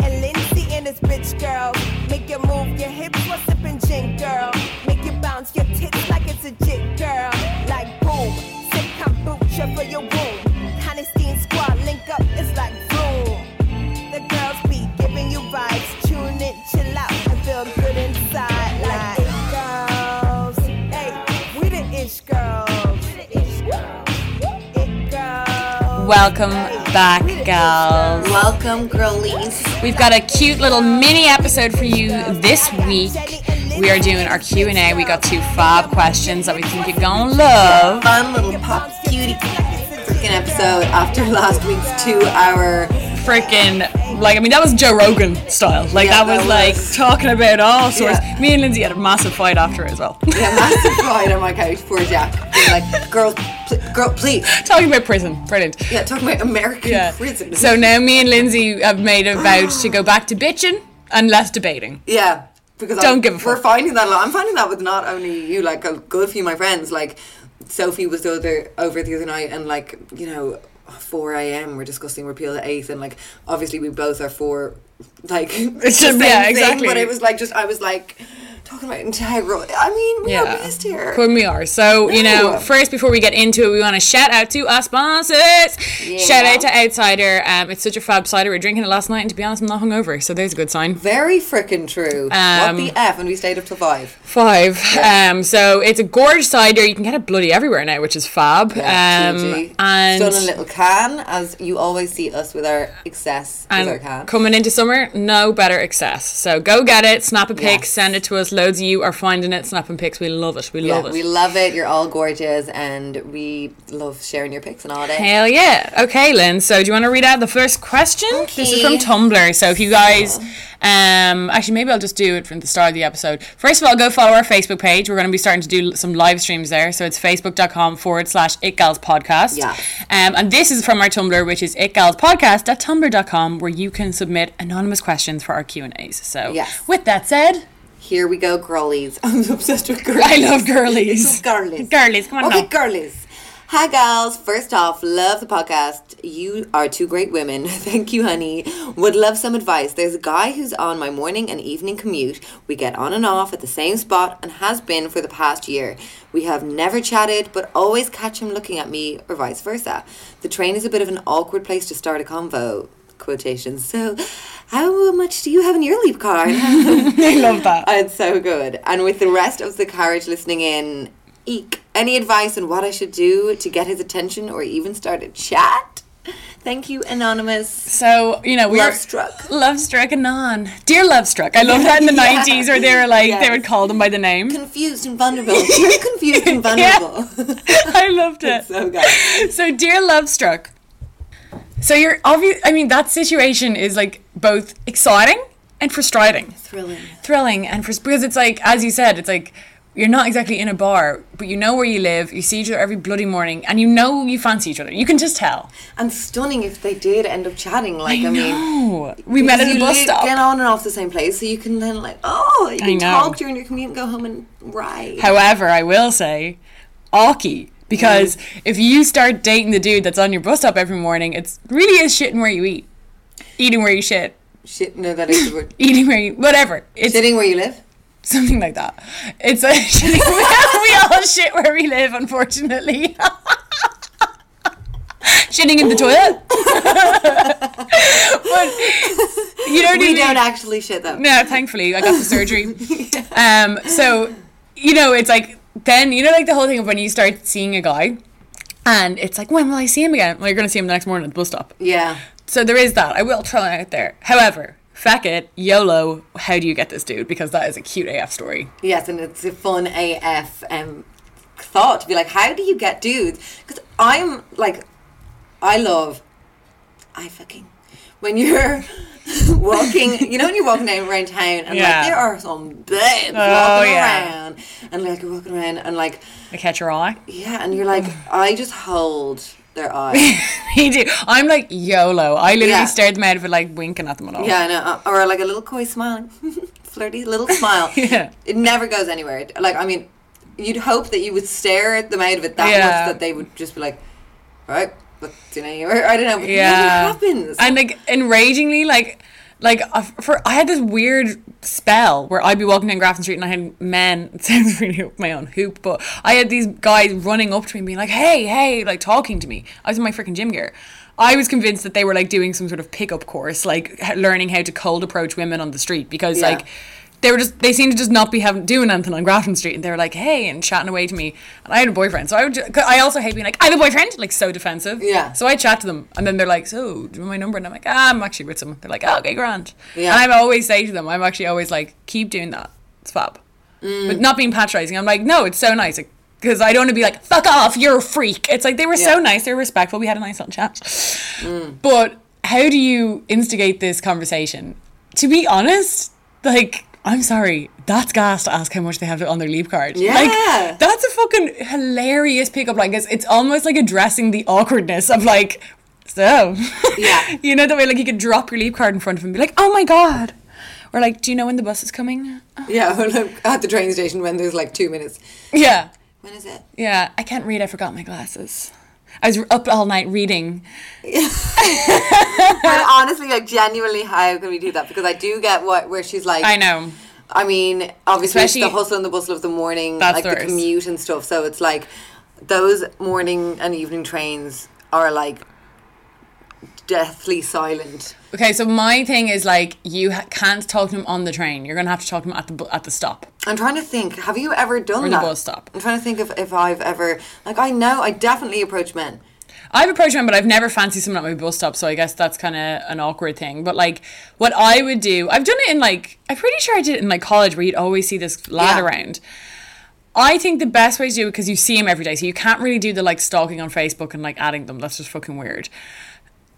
And Lindsay and this bitch girl. Make you move your hips while sipping gin girl. Make you bounce your tits like it's a jig girl. Like boom, sip kombucha for your womb. Welcome back, gals. Welcome, girlies. We've got a cute little mini episode for you this week. We are doing our Q&A. We got two fab questions that we think you're gonna love. Fun little pop cutie freaking episode after last week's two-hour. Freaking, like, I mean, that was Joe Rogan style. Like, Yeah, that was that like talking about all sorts. Yeah. Me and Lindsay had a massive fight after it as well. Yeah, massive fight on my couch. Poor Jack. Being like, girls, pl- girl, please. talking about prison. Brilliant. Yeah, talking about American Yeah. prison. So now me and Lindsay have made a vow to go back to bitching and less debating. yeah, because Don't I'm, give a We're finding that a lot. I'm finding that with not only you, like a good few of my friends. Like Sophie was the other over the other night, and like you know. 4 a.m. We're discussing repeal the eighth, and like obviously we both are for like same yeah, thing, exactly. But it was like just I was like talking about integral. I mean, we are pissed here. When we are. So, you know, first, before we get into it, we want to shout out to our sponsors. Shout out to Outsider. Um, it's such a fab cider. We are drinking it last night, and to be honest, I'm not hungover. So, there's a good sign. Very freaking true. Um, what the f? And we stayed up till five. Five. Um, so, it's a gorge cider. You can get it bloody everywhere now, which is fab. Yeah, um, TG. and Done a little can, as you always see us with our excess with our can. coming into summer, no better excess. So, go get it, snap a pic, Yes. send it to us. Loads of you are finding it, snapping pics. We love it. We yeah, love it. we love it. You're all gorgeous, and we love sharing your pics and all that. Hell yeah. Okay, Lynn. So do you want to read out the first question? Okay. This is from Tumblr. So if you guys um actually maybe I'll just do it from the start of the episode. First of all, go follow our Facebook page. We're going to be starting to do some live streams there. So it's facebook.com forward slash itgals podcast. Yeah. Um, and this is from our Tumblr, which is itgalspodcast.tumblr.com, where you can submit anonymous questions for our Q&As. So Yes. with that said, Here we go, girlies. I'm obsessed with girlies. I love girlies. girlies. Girlies, come on Okay, now. girlies. Hi, gals. First off, love the podcast. You are two great women. Thank you, honey. Would love some advice. There's a guy who's on my morning and evening commute. We get on and off at the same spot and has been for the past year. We have never chatted, but always catch him looking at me or vice versa. The train is a bit of an awkward place to start a convo. Quotations. So, how much do you have in your Leap card? I love that. It's so good. And with the rest of the carriage listening in, eek. Any advice on what I should do to get his attention or even start a chat? Thank you, Anonymous. So, you know, we Love struck. Love struck anon. Dear Love Struck. I love that in the Yeah. 90s where they were like, they would call them by the name. Confused and vulnerable. You're confused and vulnerable. I loved it. so good. So, dear Love Struck. So, you're obvious. I mean, that situation is like both exciting and frustrating. Thrilling. Thrilling and frus- because it's like, as you said, it's like you're not exactly in a bar, but you know where you live. You see each other every bloody morning, and you know you fancy each other. You can just tell. And stunning if they did end up chatting. Like, I, mean, Oh, we met at you bus live- stop. Get on and off the same place, so you can then like, oh, you can talk during your commute and go home and ride. However, I will say, Aki. Because mm. if you start dating the dude that's on your bus stop every morning, it's really is shitting where you eat, eating where you shit, Shit, no, that is the word. eating where you whatever. It's Sitting where you live. something like that. It's a we all shit where we live, unfortunately. Shitting in the toilet. but you don't We don't actually shit though. no, thankfully I got the surgery. Um, so you know, it's like then you know, like the whole thing of when you start seeing a guy, and it's like, when will I see him again? Well, you're gonna see him the next morning at the bus stop. Yeah. So there is that. I will try it out there. However, feck it, YOLO, how do you get this dude? Because that is a cute AF story. Yes, and it's a fun AF um, thought to be like, how do you get dudes? Because I'm like, I love, I fucking, when you're walking, you know, when you're walking down around town and Yeah. like there are some babes Oh, walking yeah. around and like you're walking around and like, I catch your eye. yeah, and you're like, I just hold their eye. Me too. I'm like YOLO. I literally Yeah. stared them out of it like winking at them and all. yeah, I know. uh, Or like a little coy smile, flirty little smile. Yeah. It never goes anywhere. Like, I mean, you'd hope that you would stare at them out of it that Yeah. much that they would just be like, right, but you know, or, I don't know, but Yeah. it happens. And like enragingly, like like uh, for I had this weird spell where I'd be walking down Grafton Street and I had men. It sounds really up my own hoop, but I had these guys running up to me, and being like, "Hey, hey!" like talking to me. I was in my freaking gym gear. I was convinced that they were like doing some sort of pickup course, like learning how to cold approach women on the street because Yeah. like they were just they seemed to just not be having doing anything on Grafton Street, and they were like, "Hey," and chatting away to me. And I had a boyfriend, so I would. ju- 'cause I also hate being like, "I have a boyfriend," like so defensive. Yeah. So I chat to them, and then they're like, "So, do you want my number?" And I'm like, ah, "I'm actually with someone." They're like, oh, "Okay, grand." Yeah. And I always say to them, I'm actually always like, "Keep doing that. It's fab," Mm. but not being patronizing. I'm like, "No, it's so nice." because I don't want to be like, "Fuck off, you're a freak." It's like they were so Yeah. Mm. nice, they were respectful. We had a nice little chat. But how do you instigate this conversation? To be honest, like. I'm sorry, that's gas to ask how much they have on their Leap card. Yeah. Like, that's a fucking hilarious pickup line. It's, it's almost like addressing the awkwardness of like, so. Yeah. you know, the way like you could drop your Leap card in front of him and be like, oh my God. Or like, do you know when the bus is coming? yeah, or like at the train station when there's like two minutes. Yeah. When is it? Yeah. I can't read. I forgot my glasses. I was up all night reading. and honestly, like genuinely, how can we do that? Because I do get what where she's like. I know. I mean, obviously, it's the hustle and the bustle of the morning, like the the commute and stuff. So it's like those morning and evening trains are like deathly silent. Okay, so my thing is like you ha- can't talk to him on the train. You're gonna have to talk to him at the bu- at the stop. I'm trying to think. Have you ever done Or the that? bus stop. I'm trying to think if, if I've ever like I know I definitely approach men. I've approached men, but I've never fancied someone at my bus stop, so I guess that's kind of an awkward thing. But like, what I would do, I've done it in like, I'm pretty sure I did it in like college, where you'd always see this lad Yeah. around. I think the best way to do it because you see him every day, so you can't really do the like stalking on Facebook and like adding them. That's just fucking weird.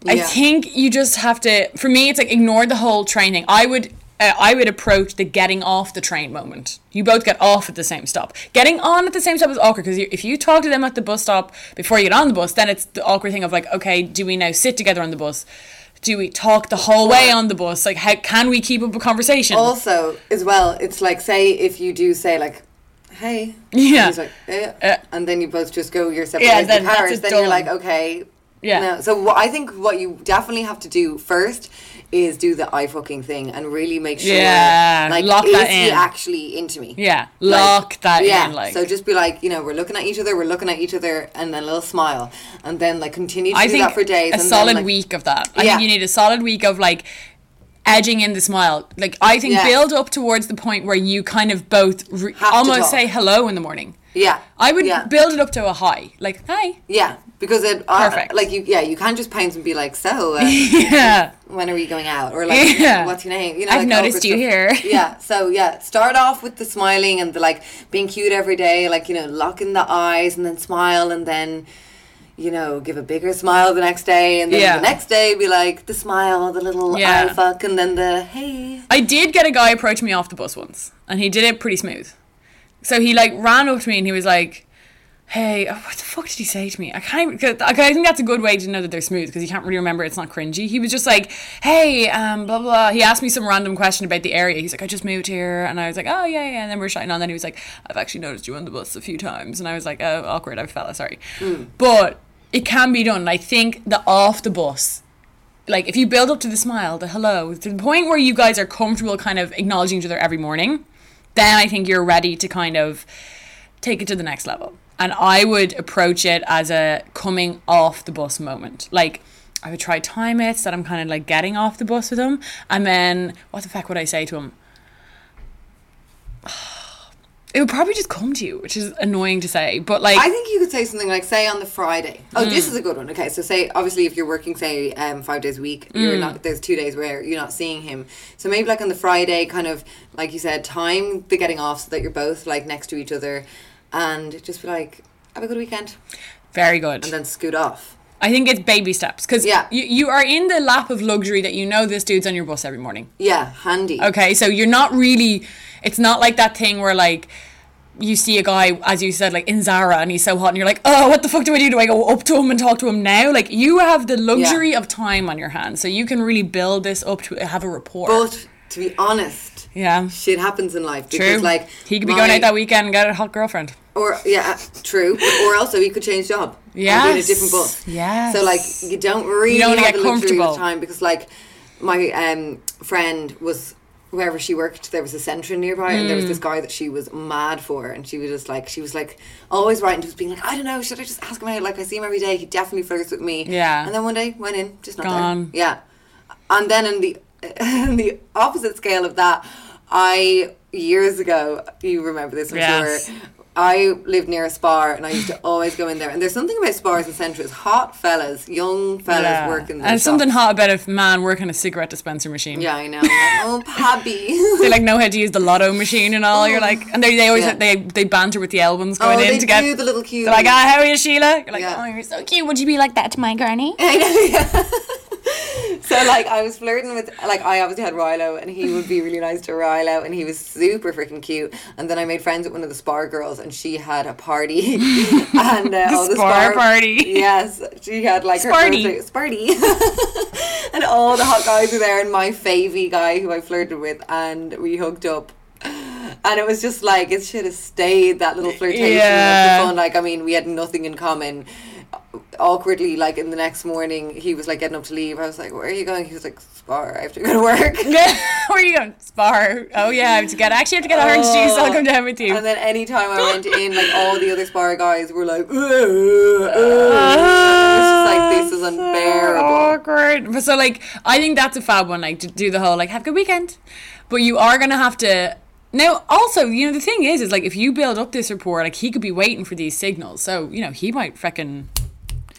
I think you just have to. For me, it's like ignore the whole training. I would. Uh, I would approach the getting off the train moment. You both get off at the same stop. Getting on at the same stop is awkward because if you talk to them at the bus stop before you get on the bus, then it's the awkward thing of like, okay, do we now sit together on the bus? Do we talk the whole way on the bus? Like, how can we keep up a conversation? Also, as well, it's like say if you do say like, "Hey," Yeah. and he's like, eh, Uh, and then you both just go your separate Yeah, ways then to Paris. Then you're like, okay, Yeah. No. So what I think what you definitely have to do first is do the eye fucking thing and really make sure, Yeah, like, lock is that he actually into me? Yeah, Like, lock that yeah. in. Like, so just be like, you know, we're looking at each other, we're looking at each other, and then a little smile, and then like continue to I do think that for days. a and solid then, like, week of that. I Yeah. think you need a solid week of like edging in the smile. Like I think Yeah. build up towards the point where you kind of both re- almost say hello in the morning. Yeah. I would Yeah. build it up to a high, like hi. Yeah, because it uh, like you yeah you can't just pounce and be like so uh, Yeah. when are we going out or like Yeah. what's your name you know I've like, noticed you here. yeah so yeah start off with the smiling and the like being cute every day like you know locking the eyes and then smile and then you know give a bigger smile the next day and then Yeah. the next day be like the smile the little Yeah. eye fuck and then the hey I did get a guy approach me off the bus once, and he did it pretty smooth. So he like ran up to me and he was like, "Hey, oh, what the fuck did he say to me? I can't. 'cause- I think that's a good way to know that they're smooth because you can't really remember. It's not cringy. He was just like, "Hey, um, blah blah." He asked me some random question about the area. He's like, "I just moved here," and I was like, "Oh yeah, yeah." And then we are chatting on. Then he was like, "I've actually noticed you on the bus a few times," and I was like, "Oh, awkward. I fella, sorry." But it can be done. I think the off the bus like if you build up to the smile, the hello, to the point where you guys are comfortable kind of acknowledging each other every morning, then I think you're ready to kind of take it to the next level. And I would approach it as a coming off the bus moment. Like I would try time it so that I'm kind of like getting off the bus with him, and then what the fuck would I say to him? it would probably just come to you, which is annoying to say. But like, I think you could say something like, say on the Friday. Oh, Hmm. this is a good one. Okay, so say obviously if you're working, say um, five days a week, Hmm. you're not. There's two days where you're not seeing him. So maybe like on the Friday, kind of like you said, time the getting off so that you're both like next to each other, and just be like, have a good weekend, very good. and then scoot off. I think it's baby steps because Yeah. you, you are in the lap of luxury that you know this dude's on your bus every morning. Yeah, handy. Okay, so you're not really. It's not like that thing where like you see a guy, as you said, like in Zara, and he's so hot, and you're like, oh, what the fuck do I do? Do I go up to him and talk to him now? Like you have the luxury of time on your hands, so you can really build this up to have a rapport. But to be honest, yeah, shit happens in life true. like he could be my- going out that weekend and get a hot girlfriend. Or yeah, true. Or also he could change job. and in a different bus. Yes. So like you don't really You don't have get the luxury of time because like my um friend was wherever she worked there was a centre nearby and there was Mm. this guy that she was mad for and she was just like she was like always writing to us being like I don't know should I just ask him out like I see him every day he definitely flirts with me Yeah. and then one day went in just not Gone. there yeah and then in the the opposite scale of that I years ago you remember this I'm Yes. sure I lived near a Spar and I used to always go in there. And there's something about Spars and centres, hot fellas, young fellas Yeah. working there. And something hot about a man working a cigarette dispenser machine. Yeah, I know. Like, oh, Pabby. They like know how to use the lotto machine and all. You're like, and they, they always Yeah. they they banter with the albums going oh, in to get. the little cute. They're like, ah, how are you, Sheila? You're like, Yeah. oh, you're so cute. Would you be like that to my granny? so like I was flirting with like I obviously had Rilo and he would be really nice to Rilo and he was super freaking cute and then I made friends with one of the spar girls and she had a party and uh, all the spar spar party. yes she had like Sparty. her birthday- Sparty and all the hot guys were there and my favy guy who I flirted with and we hooked up and it was just like it should have stayed that little flirtation Yeah. of the fun like I mean we had nothing in common awkwardly like in the next morning he was like getting up to leave I was like where are you going he was like spar I have to go to work Where are you going? Spar. Oh yeah, I have to get. I actually have to get orange juice. I'll come down with you. and then anytime I went in like all the other spar guys were like "Ugh, ugh." it's just like ah, this is unbearable awkward. But so like, I think that's a fab one. Like to do the whole like have a good weekend, but you are gonna have to. Now, also, you know, the thing is, is like if you build up this rapport, like he could be waiting for these signals, so you know he might freaking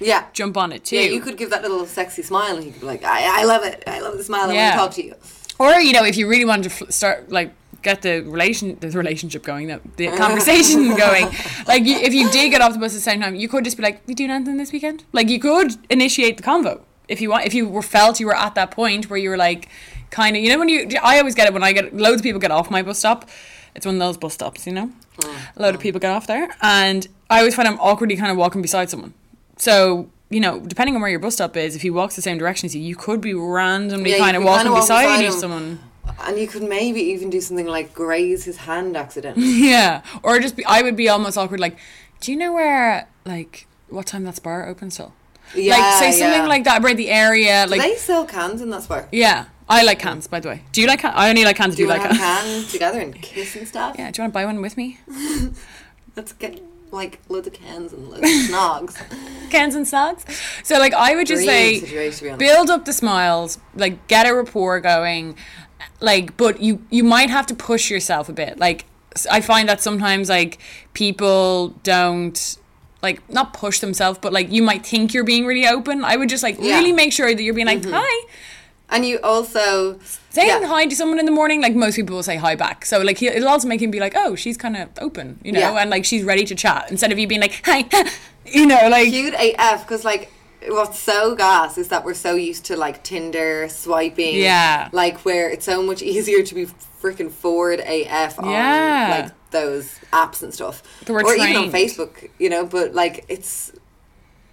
yeah jump on it too. yeah you could give that little sexy smile and he could be like I, I love it I love the smile I Yeah. want to talk to you Or you know, if you really wanted to fl- start like get the relation the relationship going, the, the conversation going, like you, if you did get off the bus at the same time, you could just be like, "We doing anything this weekend?" Like you could initiate the convo if you want. If you were felt you were at that point where you were like, kind of, you know, when you, I always get it when I get loads of people get off my bus stop. It's one of those bus stops, you know. Mm. A load of mm. people get off there, and I always find I'm awkwardly kind of walking beside someone. So. You know, depending on where your bus stop is, if he walks the same direction as you, you could be randomly Yeah, kind of walking kinda walk beside, beside you someone. and you could maybe even do something like graze his hand accidentally Yeah, or just be. I would be almost awkward. Like, do you know where like what time that bar opens till? yeah like, say something yeah. like that about the area. Do Like, they sell cans in that spar yeah, I like cans. By the way, do you like cans? I only like cans. do if you you like cans. cans together and kiss and stuff Yeah, do you want to buy one with me? let's get like loads of cans and loads of snogs Cans and snogs. So like, I would just Dream say, situation, to be honest. build up the smiles. Like, get a rapport going. Like, but you you might have to push yourself a bit. Like, I find that sometimes like people don't like not push themselves, but like you might think you're being really open. I would just like Yeah. Mm-hmm. really make sure that you're being like hi. And you also Saying yeah. hi to someone in the morning, like most people will say hi back. So like he, it'll also make him be like, oh, she's kind of open, you know, Yeah. and like she's ready to chat instead of you being like hi, you know, like cute AF because like what's so gas is that we're so used to like Tinder swiping Yeah. like where it's so much easier to be freaking forward AF on Yeah. like those apps and stuff or even on. Facebook you know but like it's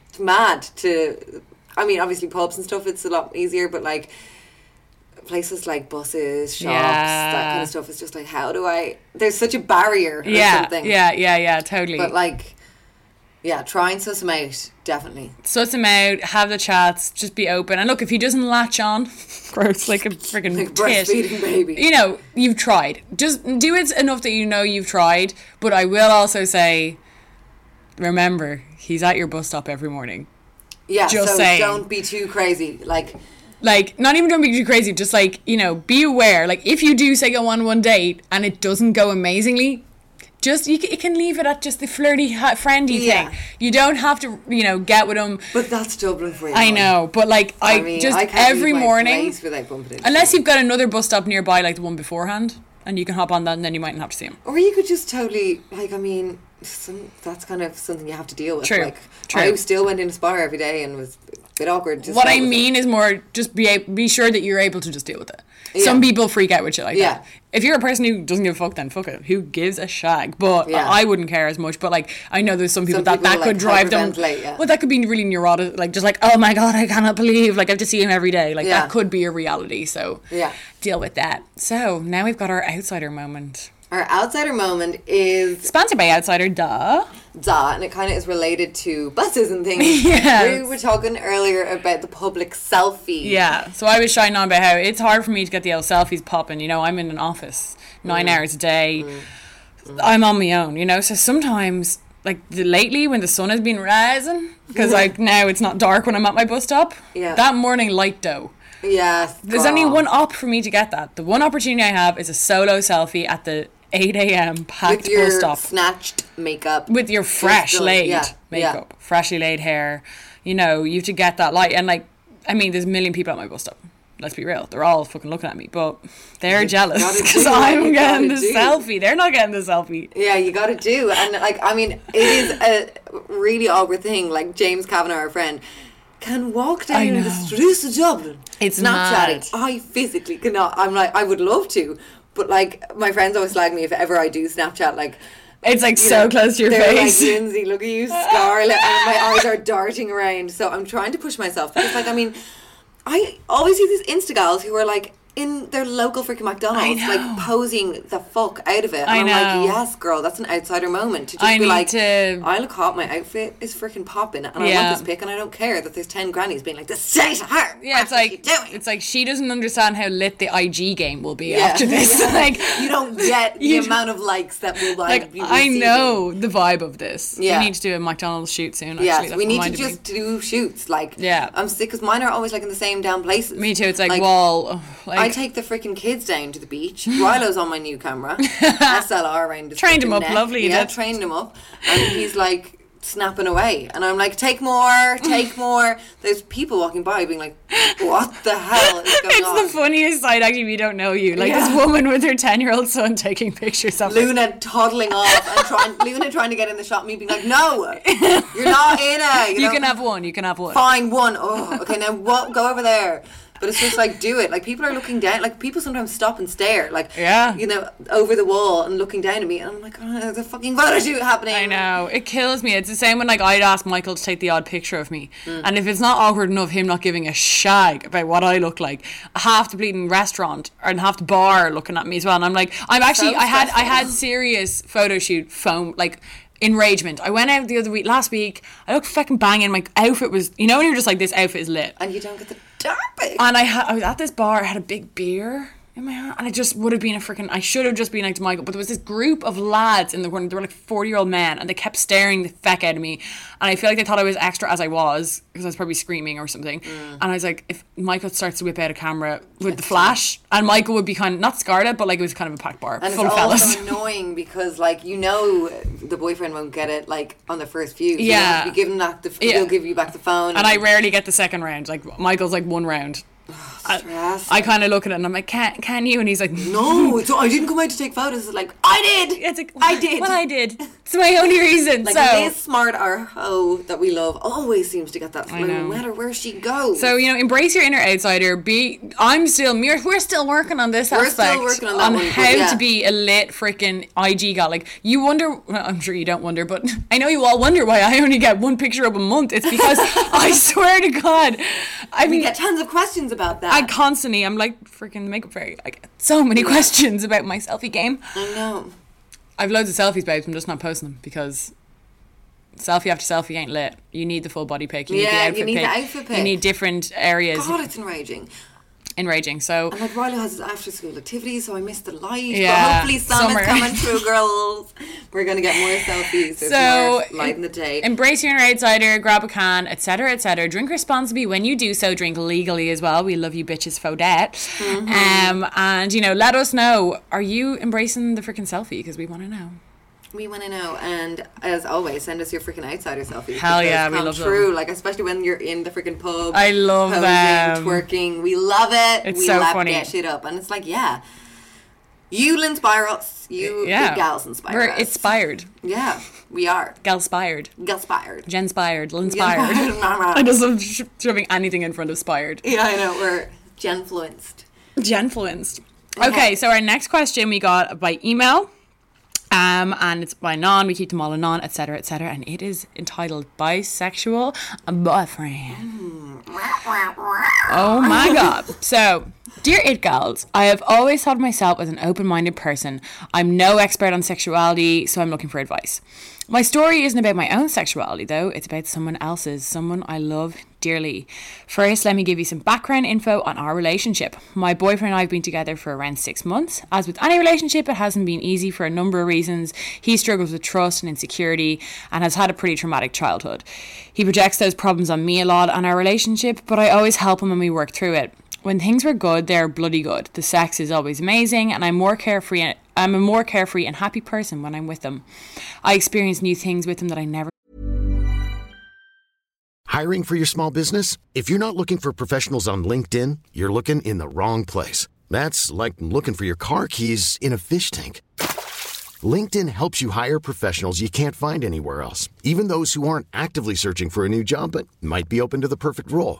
it's mad to I mean obviously pubs and stuff it's a lot easier but like places like buses shops that kind of stuff is just like how do I there's such a barrier or yeah, something yeah, yeah, yeah, totally. but like yeah try and suss them out definitely suss him out, have the chats, just be open. And look, if he doesn't latch on, gross, like a freaking like breastfeeding baby you know, you've tried. Just do it enough that you know you've tried. But I will also say, remember, he's at your bus stop every morning. Yeah, Just so saying. don't be too crazy. Like, Like, not even don't be too crazy, just like, you know, be aware. Like, if you do say go on one date and it doesn't go amazingly, just you can, you can leave it at just the flirty, friendly Yeah. thing. You don't have to, you know, get with them. But that's Dublin for you. I know, but like I, I mean, just I every morning, place without bumping into unless you've got another bus stop nearby, like the one beforehand, and you can hop on that, and then you mightn't have to see him. Or you could just totally like. I mean, some, that's kind of something you have to deal with. True, Like, true. I still went in into Spar every day and was a bit awkward. Just what I mean is more just be be sure that you're able to just deal with it. Some people freak out with shit like Yeah. that. If you're a person who doesn't give a fuck, then fuck it. Who gives a shag? But Yeah. I wouldn't care as much. But like I know there's some people Some that people, that like, could drive them. yeah. Well, that could be really neurotic. Like just like oh my god, I cannot believe like I have to see him every day. Like Yeah. that could be a reality. So Yeah. deal with that. So now we've got our outsider moment. Our outsider moment is Sponsored by Outsider, duh. da, and it kind of is related to buses and things. We were talking earlier about the public selfie. Yeah. So I was shining on about how it's hard for me to get the old selfies popping. You know, I'm in an office nine Mm. hours a day. I'm on my own. You know, so sometimes. Like the, lately, when the sun has been rising, because like now it's not dark when I'm at my bus stop. Yeah. That morning light dough. Yes. There's girl. only oh. one op for me to get that. The one opportunity I have is a solo selfie at the 8 a.m. packed with your bus stop snatched makeup. with your fresh done, laid yeah, makeup, freshly laid hair. You know, you have to get that light. And like, I mean, there's a million people at my bus stop. Let's be real. They're all fucking looking at me, but they're jealous because I'm you getting the do. selfie. They're not getting the selfie. Yeah, you got to do, and like I mean, it is a really awkward thing. Like James Kavanagh, our friend, can walk down the streets of Dublin. It's not mad. I physically cannot. I'm like, I would love to, but like my friends always slag me if ever I do Snapchat. Like It's like so know, close to your they're face. Like, Lindsay, look at you, Scarlet, and my eyes are darting around. So I'm trying to push myself because, like, I mean, I always see these Insta gals who are like in their local freaking McDonald's, like posing the fuck out of it. And I am know. like, yes, girl, that's an outsider moment to just I be need like, to- I look hot, my outfit is freaking popping, and I Yeah. want this pic, and I don't care that there's ten grannies being like, the state of her. yeah, it's like doing? it's like she doesn't understand how lit the IG game will be Yeah. after this. Yeah. like you don't get the amount of likes that will like, like be I know the vibe of this. Yeah. We need to do a McDonald's shoot soon. Actually. Yes, we need to reminded me. just do shoots. Like, Yeah. I'm sick because mine are always like in the same damn places. Me too. It's like, wall. Like, I take the freaking kids down to the beach. Rilo's on my new camera. SLR around his Trained him up, neck. lovely, you Yeah, did. trained him up, and he's like snapping away, and I'm like, take more, take more. There's people walking by being like, what the hell is going it's on? the funniest sight actually if you don't know you. Like Yeah. this woman with her ten year old son taking pictures of. Luna toddling off and trying, Luna trying to get in the shot, me being like, no, you're not in it. You know? can have one, you can have one. Fine, one. Oh, okay, now what? Go over there. But it's just like do it. Like people are looking down. Like people sometimes stop and stare. Like Yeah. you know, over the wall and looking down at me, and I'm like, oh, there's a fucking photo shoot happening. I know. It kills me. It's the same when like I'd ask Michael to take the odd picture of me. Mm. And if it's not awkward enough him not giving a shag about what I look like, half the bleeding restaurant and half the bar looking at me as well. And I'm like I'm actually So I had I had serious photo shoot foam like enragement. I went out the other week last week, I looked fucking banging, my outfit was you know when you're just like this outfit is lit. And you don't get the And I I was at this bar, I had a big beer in my hand, and it just would have been a freaking. I should have just been like to Michael, but there was this group of lads in the corner. They were like forty year old men, and they kept staring the feck out of me. And I feel like they thought I was extra as I was because I was probably screaming or something. Mm. And I was like, if Michael starts to whip out a camera with the flash, and Michael would be kind of not scarred, but like it was kind of a packed bar And full it's of fellas. also annoying because, like, you know, the boyfriend won't get it like on the first view. So You Yeah. to be given that. The, Yeah. He'll give you back the phone. and I rarely get the second round. Like Michael's like one round. I, I kind of look at it and I'm like, can can you? And he's like, no, mm. so I didn't come out to take photos. It's like I did. It's like I did. Well, I did. It's my only reason. Like so Liz Smart, our hoe that we love, always seems to get that flu, no matter where she goes. So you know, embrace your inner outsider. Be I'm still we're, we're still working on this We're still aspect working on that one, how yeah. to be a lit freaking IG gal. Like you wonder, well, I'm sure you don't wonder, but I know you all wonder why I only get one picture up a month. It's because I swear to God, I we mean, get tons of questions about that. I constantly I'm like freaking the makeup fairy. I get so many questions about my selfie game. I know. I've loads of selfies, babes. I'm just not posting them because selfie after selfie ain't lit. You need the full body pic. You need Yeah, the you outfit need the pic. You need different areas. God, it's enraging. Enraging. So And like Riley has his after school activities, so I missed the light. Yeah, but hopefully some summer. is coming through, girls. We're gonna get more selfies. There's So, more light in the day. embrace your inner outsider, grab a can, etc., etc. Drink responsibly when you do so. Drink legally as well. We love you, bitches, for that. Mm-hmm. Um, and you know, let us know. Are you embracing the freaking selfie? Because we want to know. We want to know, and as always, send us your freaking outsider selfies. Hell yeah, we love them. true. Like especially when you're in the freaking pub. I love posing, them. twerking. We love it. It's we so lap funny. that shit up, and it's like, yeah, you inspire us. You yeah. gals inspire We're us. inspired. Yeah, we are. Gal-spired. Inspired. Gen-spired. Linspired. Inspired. I just love sh- shoving anything in front of spired. Yeah, I know. We're genfluenced. Genfluenced. Okay. Okay, so our next question we got by email. Um, and it's by non, we keep them all in non, etc., etc., and it is entitled Bisexual Boyfriend. Oh my god. So, dear It Girls, I have always thought of myself as an open minded person. I'm no expert on sexuality, so I'm looking for advice. My story isn't about my own sexuality, though, it's about someone else's, someone I love dearly. First, let me give you some background info on our relationship. My boyfriend and I have been together for around six months. As with any relationship, it hasn't been easy for a number of reasons. He struggles with trust and insecurity and has had a pretty traumatic childhood. He projects those problems on me a lot on our relationship, but I always help him and we work through it. When things were good, they're bloody good. The sex is always amazing, and I'm more carefree. I'm a more carefree and happy person when I'm with them. I experience new things with them that I never Hiring for your small business? If you're not looking for professionals on LinkedIn, you're looking in the wrong place. That's like looking for your car keys in a fish tank. LinkedIn helps you hire professionals you can't find anywhere else, even those who aren't actively searching for a new job but might be open to the perfect role.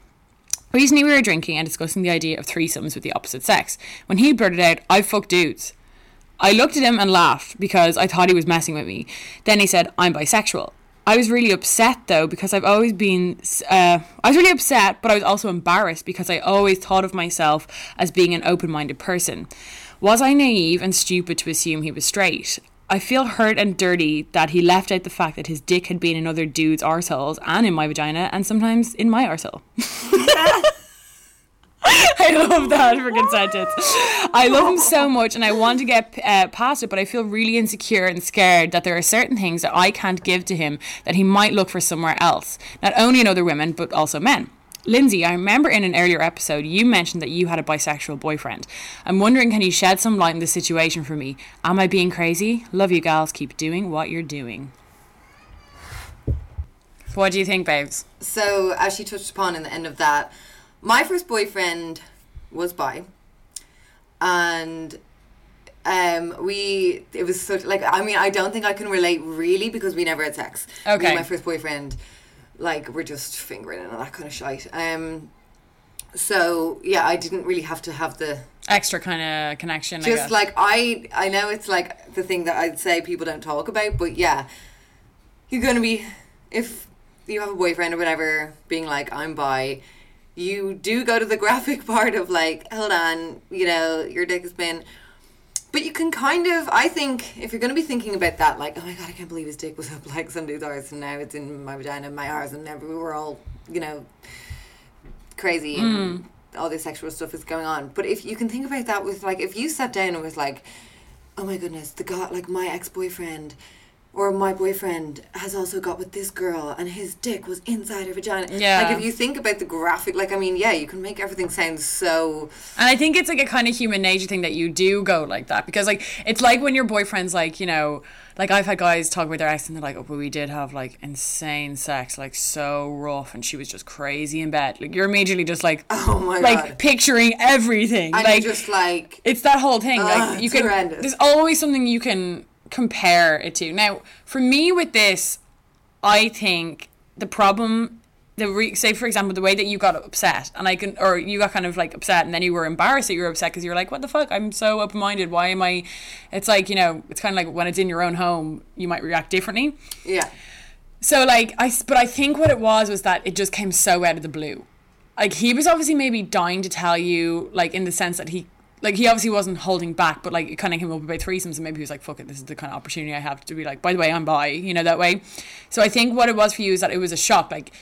Recently, we were drinking and discussing the idea of threesomes with the opposite sex. When he blurted out, I fuck dudes. I looked at him and laughed because I thought he was messing with me. Then he said, I'm bisexual. I was really upset though because I've always been. Uh, I was really upset, but I was also embarrassed because I always thought of myself as being an open minded person. Was I naive and stupid to assume he was straight? I feel hurt and dirty that he left out the fact that his dick had been in other dudes' arseholes and in my vagina and sometimes in my arsehole. I love that freaking sentence. I love him so much and I want to get uh, past it, but I feel really insecure and scared that there are certain things that I can't give to him that he might look for somewhere else, not only in other women, but also men. Lindsay, I remember in an earlier episode you mentioned that you had a bisexual boyfriend. I'm wondering, can you shed some light on the situation for me? Am I being crazy? Love you, gals. Keep doing what you're doing. What do you think, babes? So, as she touched upon in the end of that, my first boyfriend was bi, and um, we it was such like I mean I don't think I can relate really because we never had sex. Okay. my first boyfriend, like we're just fingering and all that kind of shite. Um, so yeah, I didn't really have to have the Extra kind of connection. I just guess. like I I know it's like the thing that I'd say people don't talk about, but yeah, you're gonna be if you have a boyfriend or whatever, being like I'm bi, you do go to the graphic part of like, hold on, you know, your dick has been. But you can kind of, I think, if you're going to be thinking about that, like, oh my god, I can't believe his dick was up like some dude's arse, and now it's in my vagina, my arse, and we were all, you know, crazy and mm. all this sexual stuff is going on. But if you can think about that with like, if you sat down and was like, oh my goodness, the guy, like my ex boyfriend or my boyfriend has also got with this girl and his dick was inside her vagina. Yeah. Like if you think about the graphic, like I mean, yeah, you can make everything sound so. And I think it's like a kind of human nature thing that you do go like that because like it's like when your boyfriend's like you know like I've had guys talk about their ex and they're like oh but we did have like insane sex like so rough and she was just crazy in bed like you're immediately just like Oh my god like God. picturing everything And like you're just like, it's that whole thing Ugh, like you it's can horrendous. there's always something you can compare it to. Now for me with this I think the problem the re- say for example the way that you got upset and I can or you got kind of like upset and then you were embarrassed that you were upset because you were like what the fuck? I'm so open minded why am I it's like you know it's kind of like when it's in your own home you might react differently. Yeah. so like I, but I think what it was was that it just came so out of the blue. Like he was obviously maybe dying to tell you like in the sense that he like he obviously wasn't holding back but like it kind of came up about threesomes and maybe he was like fuck it this is the kind of opportunity I have to be like by the way I'm bi you know that way so I think what it was for you is that it was a shock like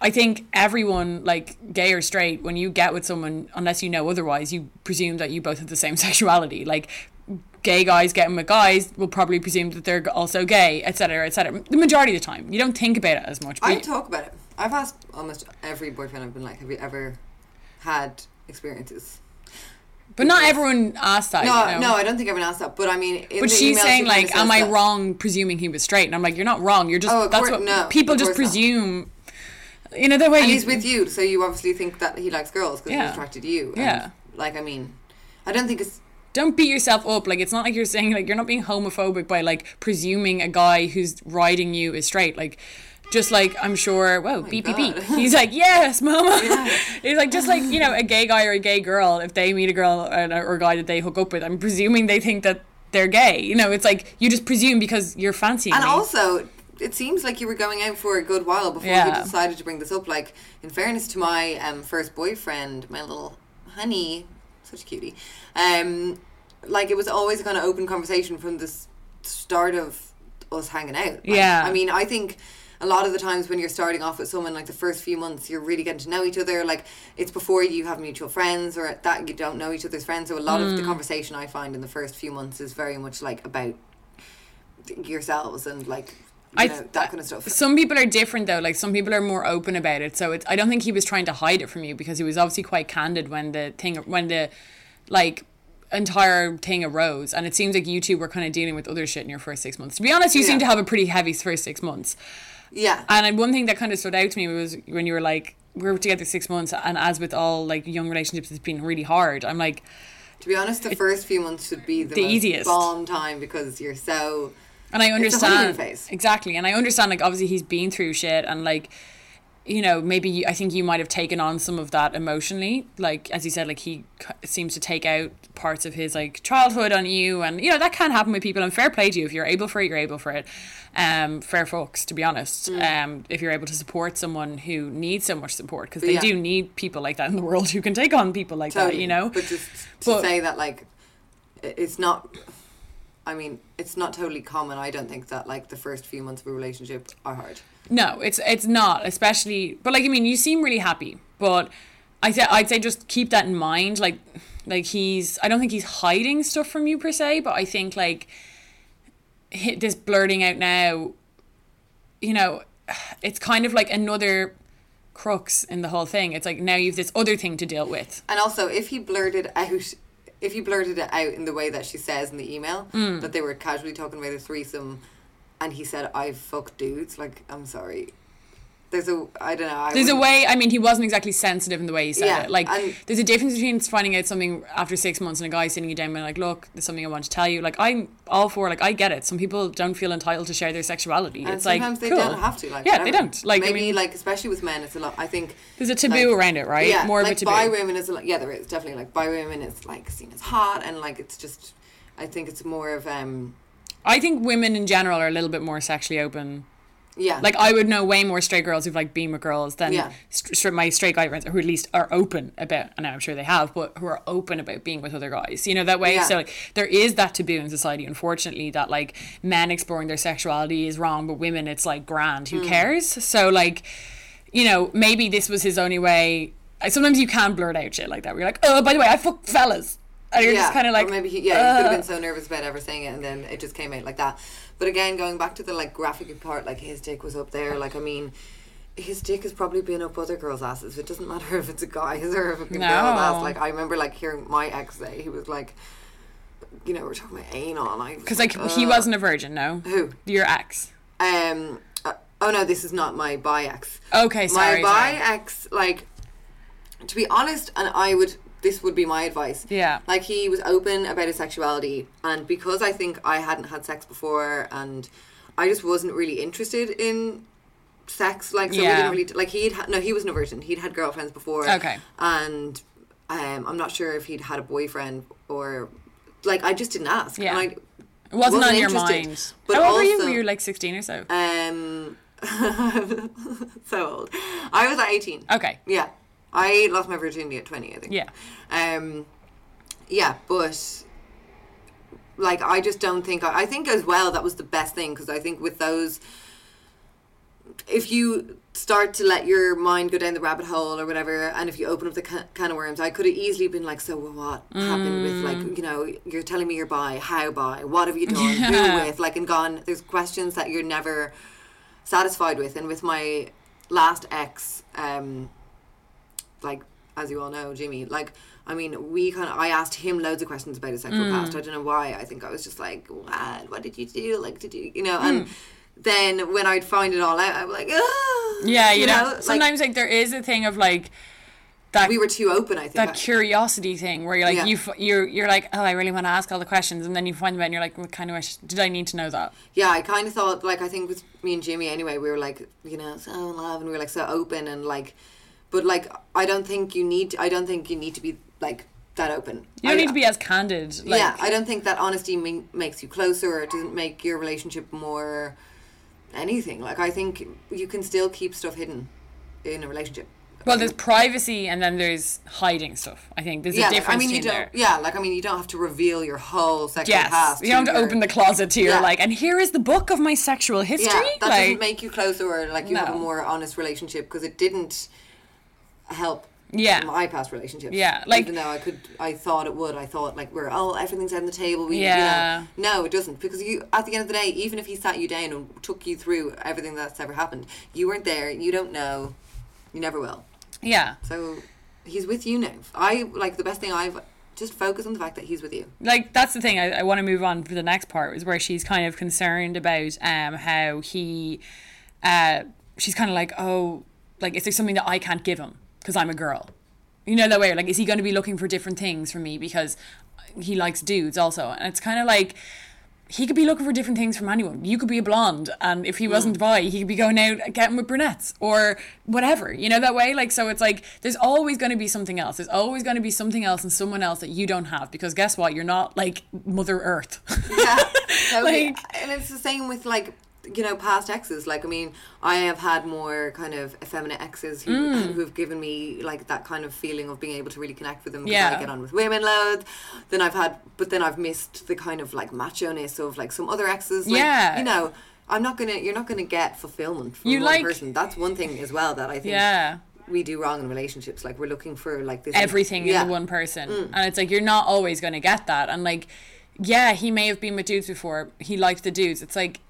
I think everyone like gay or straight when you get with someone unless you know otherwise you presume that you both have the same sexuality like gay guys getting with guys will probably presume that they're also gay etc etc the majority of the time you don't think about it as much I talk about it. I've asked almost every boyfriend I've been like, have you ever had experiences? But not everyone asked that. No, you know? no, I don't think everyone asked that. But I mean, in But she's saying she like, "Am I that- wrong presuming he was straight?" And I'm like, "You're not wrong. You're just Oh, that's course- what no, people just not. presume." You know the way And you, he's with you, so you obviously think that he likes girls because Yeah. he's attracted to you. Yeah. Like, I mean, I don't think it's. don't beat yourself up. Like it's not like you're saying like you're not being homophobic by like presuming a guy who's riding you is straight. Like just like I'm sure, whoa, beep beep beep. Oh He's like, yes, mama. He's like just like you know a gay guy or a gay girl. If they meet a girl or, or a guy that they hook up with, I'm presuming they think that they're gay. You know, it's like you just presume because you're fancying And me. also, it seems like you were going out for a good while before Yeah. you decided to bring this up. Like, in fairness to my um, first boyfriend, my little honey, such a cutie, um, like it was always kind of open conversation from the start of us hanging out. Like, Yeah. I mean, I think a lot of the times when you're starting off with someone, like the first few months, you're really getting to know each other. Like, it's before you have mutual friends or that you don't know each other's friends. So, a lot of Mm. the conversation I find in the first few months is very much like about yourselves and like you I know, that kind of stuff. Some people are different though. Like some people are more open about it. So it's, I don't think he was trying to hide it from you because he was obviously quite candid when the thing when the like entire thing arose. And it seems like you two were kind of dealing with other shit in your first six months. To be honest, you seem to have a pretty heavy first six months. Yeah, And one thing that kind of stood out to me was when you were like, we were together six months, and as with all like young relationships, it's been really hard. I'm like, to be honest, the first few months should be the, The most easiest. bomb time because you're so. And I understand exactly, and I understand like obviously he's been through shit, and like you know maybe you, I think you might have taken on some of that emotionally, like as you said, like he seems to take out parts of his like childhood on you, and you know that can happen with people. And fair play to you if you're able for it, you're able for it. Um, fair folks, to be honest. Mm. Um, if you're able to support someone who needs so much support, because they Yeah. do need people like that in the world who can take on people like that, you know. But just to But- say that, like, it's not. I mean, it's not totally common. I don't think that like the first few months of a relationship are hard. No, it's it's not, especially. But like, I mean, you seem really happy, but I say I'd say just keep that in mind. Like, like he's. I don't think he's hiding stuff from you per se, but I think like hi- this blurting out now. You know, it's kind of like another crux in the whole thing. It's like now you've this other thing to deal with. And also, if he blurted out, if he blurted it out in the way that she says in the email Mm. that they were casually talking about a threesome, and he said, "I fuck dudes," like I'm sorry. There's a I don't know. I There's a way. I mean, he wasn't exactly sensitive in the way he said Yeah, it. Like, and- there's a difference between finding out something after six months and a guy sitting you down and like, look, there's something I want to tell you. Like, I'm all for. Like, I get it. Some people don't feel entitled to share their sexuality. And it's like sometimes they cool. don't have to. Like yeah, they don't. Like, maybe I mean, like especially with men, it's a lot. I think there's a taboo like- around it, right? Yeah, More like of a taboo. bi women is a lot. Yeah, there is definitely like by women it's like seen as hot and like it's just. I think it's more of um I think women in general are a little bit more sexually open. Yeah Like, I would know way more straight girls who've like been with girls than Yeah. st- my straight guy friends who at least are open about. And I'm sure they have, but who are open about being with other guys. You know that way. Yeah. So like, there is that taboo in society, unfortunately, that like men exploring their sexuality is wrong, but women it's like grand. Who cares? So like, you know, maybe this was his only way. I- Sometimes you can blurt out shit like that. Where you're like, oh, by the way, I fuck fellas. And you're yeah, just kind of like, or maybe he, yeah, he could have uh, been so nervous about ever saying it, and then it just came out like that. But again, going back to the like graphic part, like his dick was up there. Like I mean, his dick has probably been up other girls' asses. It doesn't matter if it's a guy's or if it's a No. girl's ass. Like I remember like hearing my ex say he was like, you know, we're talking about anal, and I Because like he wasn't a virgin, no. Who? Your ex. Um. uh, oh no, this is not my bi ex. Okay, sorry. my bi ex, like, to be honest, and I would, this would be my advice. Yeah. Like, he was open about his sexuality, and because I think I hadn't had sex before, and I just wasn't really interested in sex. Like so, we Yeah. didn't really like he'd ha- no he wasn't virgin. He'd had girlfriends before. Okay. and um, I'm not sure if he'd had a boyfriend or like I just didn't ask. Yeah. and I, It wasn't, wasn't on your mind. But How old were you? Were you like 16 or so? Um, so old. I was at 18. Okay. Yeah. I lost my virginity at 20, I think. Yeah. Um, yeah, but like I just don't think I, I think as well that was the best thing because I think with those if you start to let your mind go down the rabbit hole or whatever and if you open up the ca- can of worms I could have easily been like so well, what happened with like you know you're telling me you're bi how bi what have you done who with like and gone there's questions that you're never satisfied with and with my last ex um like as you all know Jimmy like I mean we kind of I asked him loads of questions about his sexual Mm. past I don't know why. I think I was just like what? What did you do? Like did you you know? And Mm. then when I'd find it all out I was like ah, Yeah, you, know, like, sometimes like there is a thing of like that we were too open I think that curiosity thing where you're like Yeah. you f- you're you're like oh I really want to ask all the questions and then you find them out and you're like what kind of wish did I need to know that? Yeah I kind of thought like I think with me and Jimmy anyway we were like you know so in love and we were like so open and like but like I don't think you need I don't think you need to be like that open you don't I- need to be as candid like yeah, I don't think that honesty ma- makes you closer or it doesn't make your relationship more anything. Like, I think you can still keep stuff hidden in a relationship. well there's privacy and then there's hiding stuff I think there's yeah, a difference I mean, you don't. there Yeah, like I mean, you don't have to reveal your whole sexual yes past. you don't have to your- open the closet to your Yeah. like and here is the book of my sexual history Yeah, that like doesn't make you closer or like you have a more honest relationship because it didn't help. Yeah. my past relationships. Yeah, like- even though I could, I thought it would. I thought like we're oh everything's on the table. We, Yeah. You know, no, it doesn't because you at the end of the day, even if he sat you down and took you through everything that's ever happened, you weren't there. You don't know. You never will. yeah So he's with you now. I like the best thing I've just focus on the fact that he's with you. like that's the thing I, I want to move on for the next part is where she's kind of concerned about um how he uh she's kind of like oh like is there something that I can't give him because I'm a girl you know that way like is he going to be looking for different things from me because he likes dudes also and it's kind of like he could be looking for different things from anyone. You could be a blonde, and if he mm. wasn't bi, he could be going out getting with brunettes or whatever. You know that way. Like so, it's like there's always going to be something else. There's always going to be something else and someone else that you don't have because guess what? You're not like Mother Earth. Yeah. Like- and it's the same with like you know past exes. Like I mean, I have had more kind of effeminate exes who Mm. who've given me like that kind of feeling of being able to really connect with them. 'cause Yeah. I get on with women loads. Then I've had, but then I've missed the kind of like macho ness of like some other exes. Like, Yeah. you know. I'm not gonna. You're not gonna get fulfillment from You one like- person. That's one thing as well that I think Yeah. we do wrong in relationships. Like we're looking for like this everything Yeah. Mm. in one person. And it's like you're not always going to get that. And like, yeah, he may have been with dudes before. He liked the dudes. It's like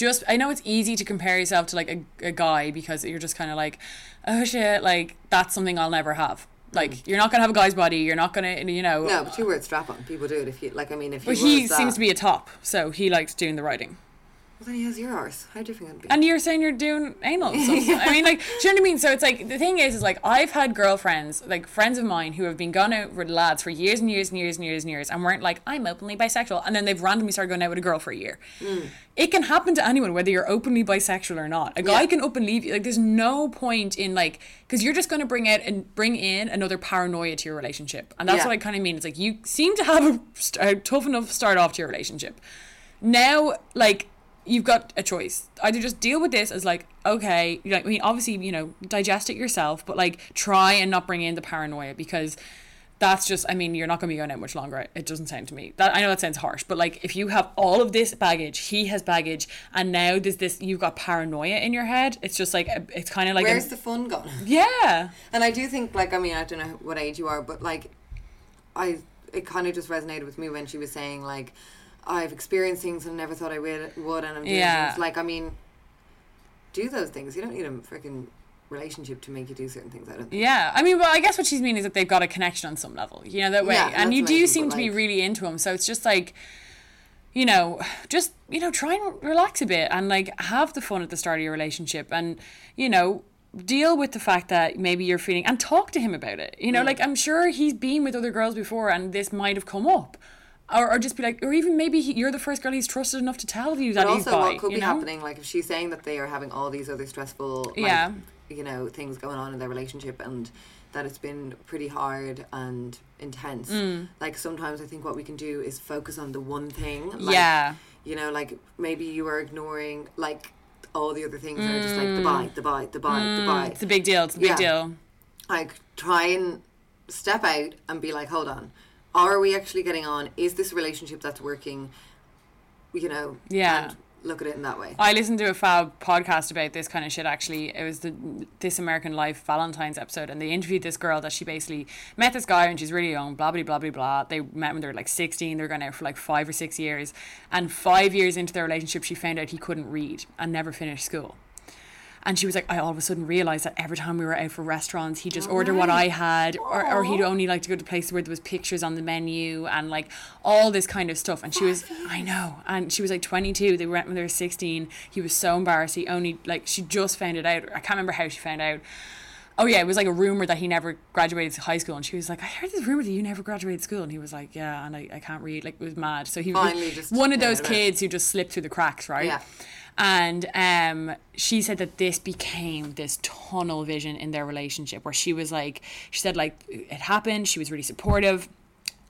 just I know it's easy to compare yourself to like a, a guy because you're just kind of like, oh shit, like that's something I'll never have. Like you're not gonna have a guy's body. You're not gonna, you know. Mm. No, but you wear strap on. People do it if you like. I mean, if But he, he that- seems to be a top, so he likes doing the writing. Well, then he has your arse. How different can it be? And you're saying you're doing anal. So, I mean, like, do you know what I mean? So it's like the thing is, is like I've had girlfriends, like friends of mine, who have been gone out with lads for years and years and years and years and years, and weren't like I'm openly bisexual, and then they've randomly started going out with a girl for a year. Hmm. It can happen to anyone, whether you're openly bisexual or not. A guy Yeah. can up and leave you. Like, there's no point in like because you're just going to bring out and bring in another paranoia to your relationship, and that's Yeah. what I kind of mean. It's like you seem to have a, a tough enough start off to your relationship now like you've got a choice. Either just deal with this as like okay you know, i mean obviously you know digest it yourself but like try and not bring in the paranoia because that's just i mean you're not going to be going out much longer. It doesn't sound to me. That i know that sounds harsh but like if you have all of this baggage he has baggage and now there's this you've got paranoia in your head it's just like it's kind of like Where's a, the fun gone? yeah. And I do think, like, I mean, I don't know what age you are, but like, I it kind of just resonated with me when she was saying like, I've experienced things I never thought I would, would and I'm doing Yeah. things. Like, I mean, do those things. You don't need a freaking relationship to make you do certain things. I don't. think. Yeah, I mean, well, I guess what she's meaning is that they've got a connection on some level, you know, that way. Yeah, and you do seem to be really into him, so it's just like, you know, just you know, try and relax a bit and like have the fun at the start of your relationship, and you know, deal with the fact that maybe you're feeling and talk to him about it. You know, mm. like I'm sure he's been with other girls before, and this might have come up. Or, or just be like, or even maybe he, you're the first girl he's trusted enough to tell you that But he's also, bi. what could be know? happening, like if she's saying that they are having all these other stressful, like, Yeah. you know, things going on in their relationship, and that it's been pretty hard and intense. Mm. Like sometimes I think what we can do is focus on the one thing. Like, Yeah. You know, like maybe you are ignoring like all the other things that are just like the bite, the bite, the bite, the bite. Mm. It's a big deal. It's a big Yeah. deal. like try and step out and be like hold on are we actually getting on is this a relationship that's working you know Yeah. and look at it in that way I listened to a Fab podcast about this kind of shit. Actually, it was the This American Life Valentine's episode, and they interviewed this girl that she basically met this guy when she's really young. Blah blah blah blah blah. They met when they were like sixteen. They were going out for like five or six years, and five years into their relationship, she found out he couldn't read and never finished school. And she was like, I all of a sudden realized that every time we were out for restaurants, he'd just order what I had, or, or he'd only like to go to places where there was pictures on the menu and like all this kind of stuff. And she was, I know. And she was like 22. They went when they were 16. He was so embarrassed. He only, like, she just found it out. I can't remember how she found out. Oh yeah, it was like a rumor that he never graduated high school, and she was like, "I heard this rumor that you never graduated school," and he was like, "Yeah," and I, I can't read, like, it was mad. So he was Finally one of those kids who just slipped through the cracks, right? Yeah. And um, she said that this became this tunnel vision in their relationship where she was like, she said, like, it happened. She was really supportive.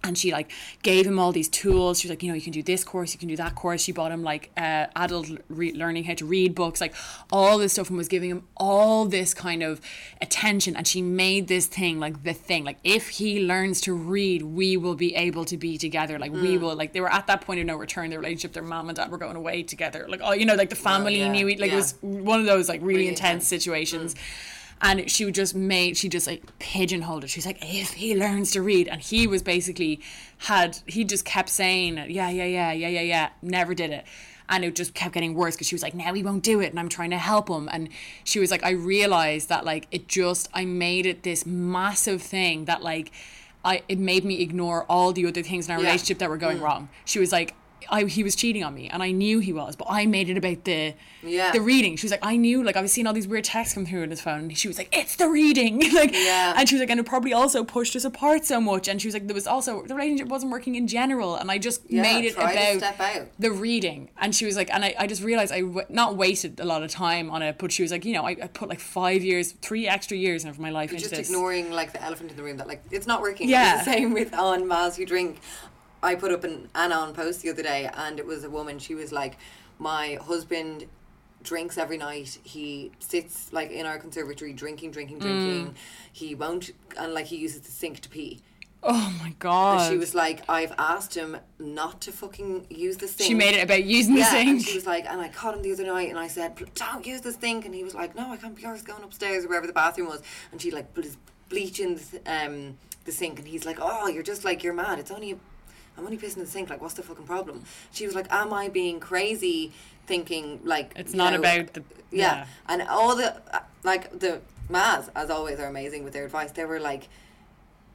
And she like gave him all these tools. She was like, you know, you can do this course, you can do that course. She bought him like uh, adult re- learning how to read books, like all this stuff, and was giving him all this kind of attention. And she made this thing like the thing. Like if he learns to read, we will be able to be together. Like we Mm. will. Like they were at that point of no return. Their relationship, their mom and dad were going away together. Like oh, you know, like the family yeah, knew. it- Like yeah. it was one of those like really, Really intense, intense. situations. And she would just made she just like pigeonholed it. She's like, if he learns to read, and he was basically had he just kept saying, yeah, yeah, yeah, yeah, yeah, yeah, never did it, and it just kept getting worse because she was like, now he won't do it, and I'm trying to help him, and she was like, I realized that like it just I made it this massive thing that like I it made me ignore all the other things in our Yeah. relationship that were going mm. wrong. She was like. I, he was cheating on me and I knew he was, but I made it about the Yeah. the reading. She was like, I knew, like I was seeing all these weird texts come through on his phone. And she was like, it's the reading, like, Yeah. and she was like, and it probably also pushed us apart so much. And she was like, there was also the relationship wasn't working in general, and I just Yeah, made it about the reading. And she was like, and I, I just realized I w- not wasted a lot of time on it, but she was like, you know, I, I put like five years, three extra years of my life You're into just this. ignoring like the elephant in the room that like it's not working Yeah. it's the same with on Maz you drink I put up an anon post the other day and it was a woman she was like my husband drinks every night he sits like in our conservatory drinking drinking Mm. drinking he won't and like he uses the sink to pee oh my god! and she was like I've asked him not to fucking use the sink She made it about using the yeah, and sink. she was like, and I caught him the other night, and I said, "Don't use the sink,' and he was like, "No, I can't be yours going upstairs or wherever the bathroom was." And she like put his bleach in the, um, the sink, and he's like, "Oh, you're just like you're mad. It's only." I'm only pissing in the sink. Like, what's the fucking problem? She was like, "Am I being crazy, thinking like It's not know, about the- yeah. yeah. And all the uh, like the Maz, as always, are amazing with their advice. They were like,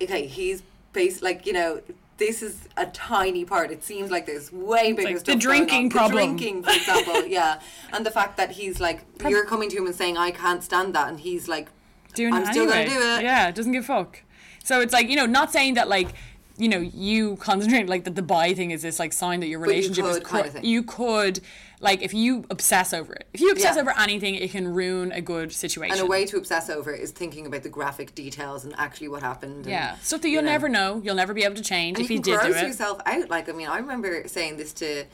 okay, he's based like you know. This is a tiny part. It seems like there's way bigger like stuff the going drinking on. problem. The drinking, for example, yeah, and the fact that he's like, you're coming to him and saying, "I can't stand that," and he's like, doing I'm it still anyway. gonna do it. Yeah, doesn't give a fuck. So it's like you know, not saying that like you know you concentrate like that the bi thing is this like sign that your you relationship is could kinda you could like if you obsess over it if you obsess Yeah. over anything it can ruin a good situation And a way to obsess over is thinking about the graphic details and actually what happened. and, yeah stuff that you'll you know. never know you'll never be able to change And if you you can did do gross it yourself out. Like, I mean, I remember saying this to.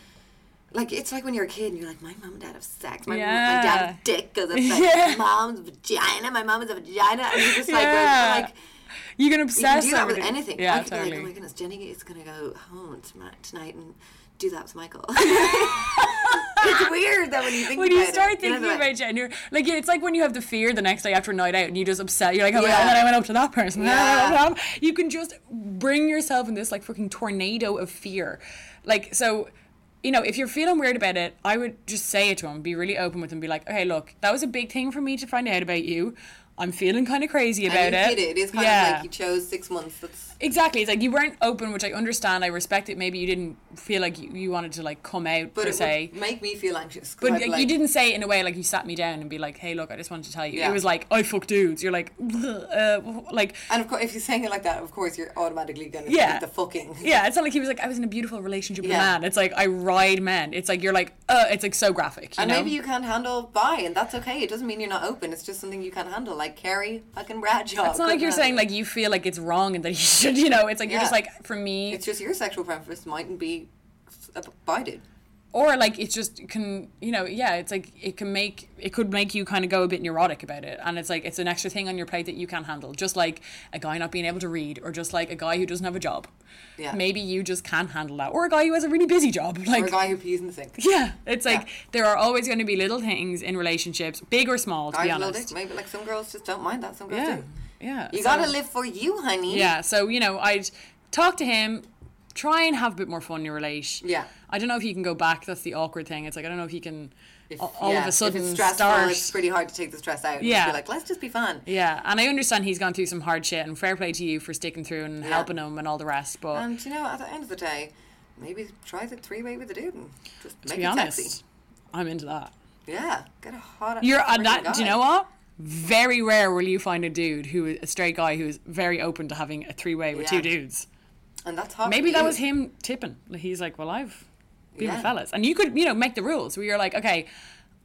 Like it's like when you're a kid and you're like, my mom and dad have sex. My, Yeah. my dad's dick because it's like Yeah. mom's vagina. My mom is a vagina, and you're just like, Yeah. like you can obsess. you can do that with anything. yeah I could totally be like, oh my goodness, Jenny is gonna go home tonight, tonight and do that with Michael. it's weird that when you think when about you it, start you know, thinking like- about gender, like it's like when you have the fear the next day after a night out and you just upset. You're like, oh my Yeah. god, and then I went up to that person. Yeah. You can just bring yourself in this like fucking tornado of fear. Like so, you know, if you're feeling weird about it, I would just say it to him. Be really open with him. Be like, okay, look, that was a big thing for me to find out about you. I'm feeling kind of crazy about and you it. did it. It is kind yeah. of like you chose six months. That's Exactly. It's like you weren't open, which I understand. I respect it. Maybe you didn't feel like you, you wanted to like come out But per se. make me feel anxious. But like, like, you didn't say it in a way like you sat me down and be like, "Hey, look, I just wanted to tell you." Yeah. It was like, "I fuck dudes." You're like, uh, like, And of course, if you're saying it like that, of course, you're automatically going to Yeah. the fucking. yeah. It's not like he was like, "I was in a beautiful relationship with Yeah. a man." It's like I ride men. It's like you're like, uh, it's like so graphic. You And know? maybe you can't handle bi, and that's okay. It doesn't mean you're not open. It's just something you can't handle. Like Carrie fucking Bradshaw. It's not like you're saying like you feel like it's wrong and that you should, you know. It's like you're just like, for me. It's just your sexual preference mightn't be abided. or like it just can you know yeah it's like it can make it could make you kind of go a bit neurotic about it and it's like it's an extra thing on your plate that you can't handle just like a guy not being able to read or just like a guy who doesn't have a job Yeah. maybe you just can't handle that or a guy who has a really busy job like Or a guy who pees in the sink. yeah it's like Yeah. there are always going to be little things in relationships big or small to Guys be honest. Maybe like some girls just don't mind that. Some girls yeah do. Yeah You So- gotta live for you, honey. yeah so you know i'd talk to him try and have a bit more fun in your relation Yeah. i don't know if he can go back that's the awkward thing it's like i don't know if he can If, all yeah, of a sudden if it's start it's pretty hard to take the stress out. Yeah. be like, let's just be fun. Yeah, and I understand he's gone through some hard shit, and fair play to you for sticking through and helping him and all the rest. But And you know, at the end of the day, maybe try the three way with the dude and just to make be it honest, sexy. I'm into that. Yeah, get a hot. You're and that. guy. Do you know what? Very rare will you find a dude who is a straight guy who is very open to having a three way with Yeah. two dudes. And that's hot. Maybe that was him tipping. He's like, well, I've been Yeah. with fellas, and you could you know make the rules where you're like, okay,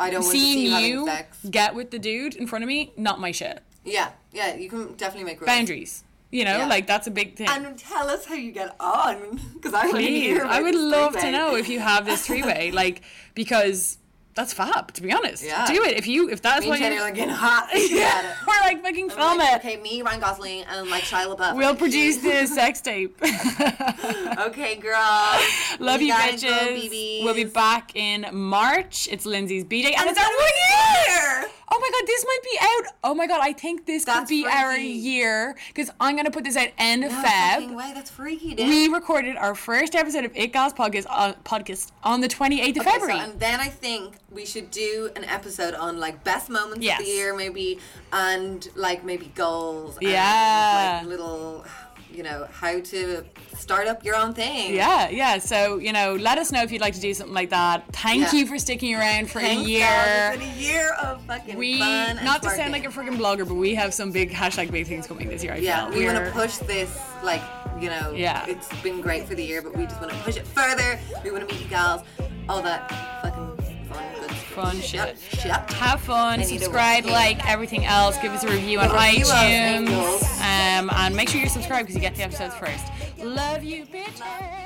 I don't want to seeing see you you sex. get with the dude in front of me, not my shit. Yeah, yeah, you can definitely make rules. Boundaries. You know, Yeah. like that's a big thing. And tell us how you get on, because I Please. I would love to know if you have this three way, like because that's fab. To be honest, Yeah. do it if you if that's what you. Teddy are getting hot. Yeah. We're like fucking film Like, it. okay, me, Ryan Gosling, and like Shia LaBeouf. We'll produce the sex tape. Okay, girl. Love you, go, bitches. BBs. We'll be back in March. It's Lindsay's b day, and, And it's our our year. Oh my god, this might be out. Oh my god, I think this could That's be our year because I'm gonna put this out end of No Feb. way, that's freaky, dude. We recorded our first episode of It Gals podcast on, podcast on the 28th of Okay, so- February. and then I think we should do an episode on like best moments Yes. of the year, maybe, and like maybe goals. And, Yeah. like little, you know, how to start up your own thing. Yeah, yeah. So, you know, let us know if you'd like to do something like that. Thank Yeah. you for sticking around for Thanks, a year. guys. It's been a year of fucking we, fun. not to sound like a freaking blogger, but we have some big hashtag big things coming this year. I Yeah, feel. we want to push this, like, you know, Yeah. it's been great for the year, but we just want to push it further. We want to meet you gals, all that fucking fun, good stuff. Fun shit. Shit. Have fun, I need a subscribe, like everything else. Give us a review on A review of iTunes. Um, and make sure you're subscribed because you get the episodes first. Love you, bitches.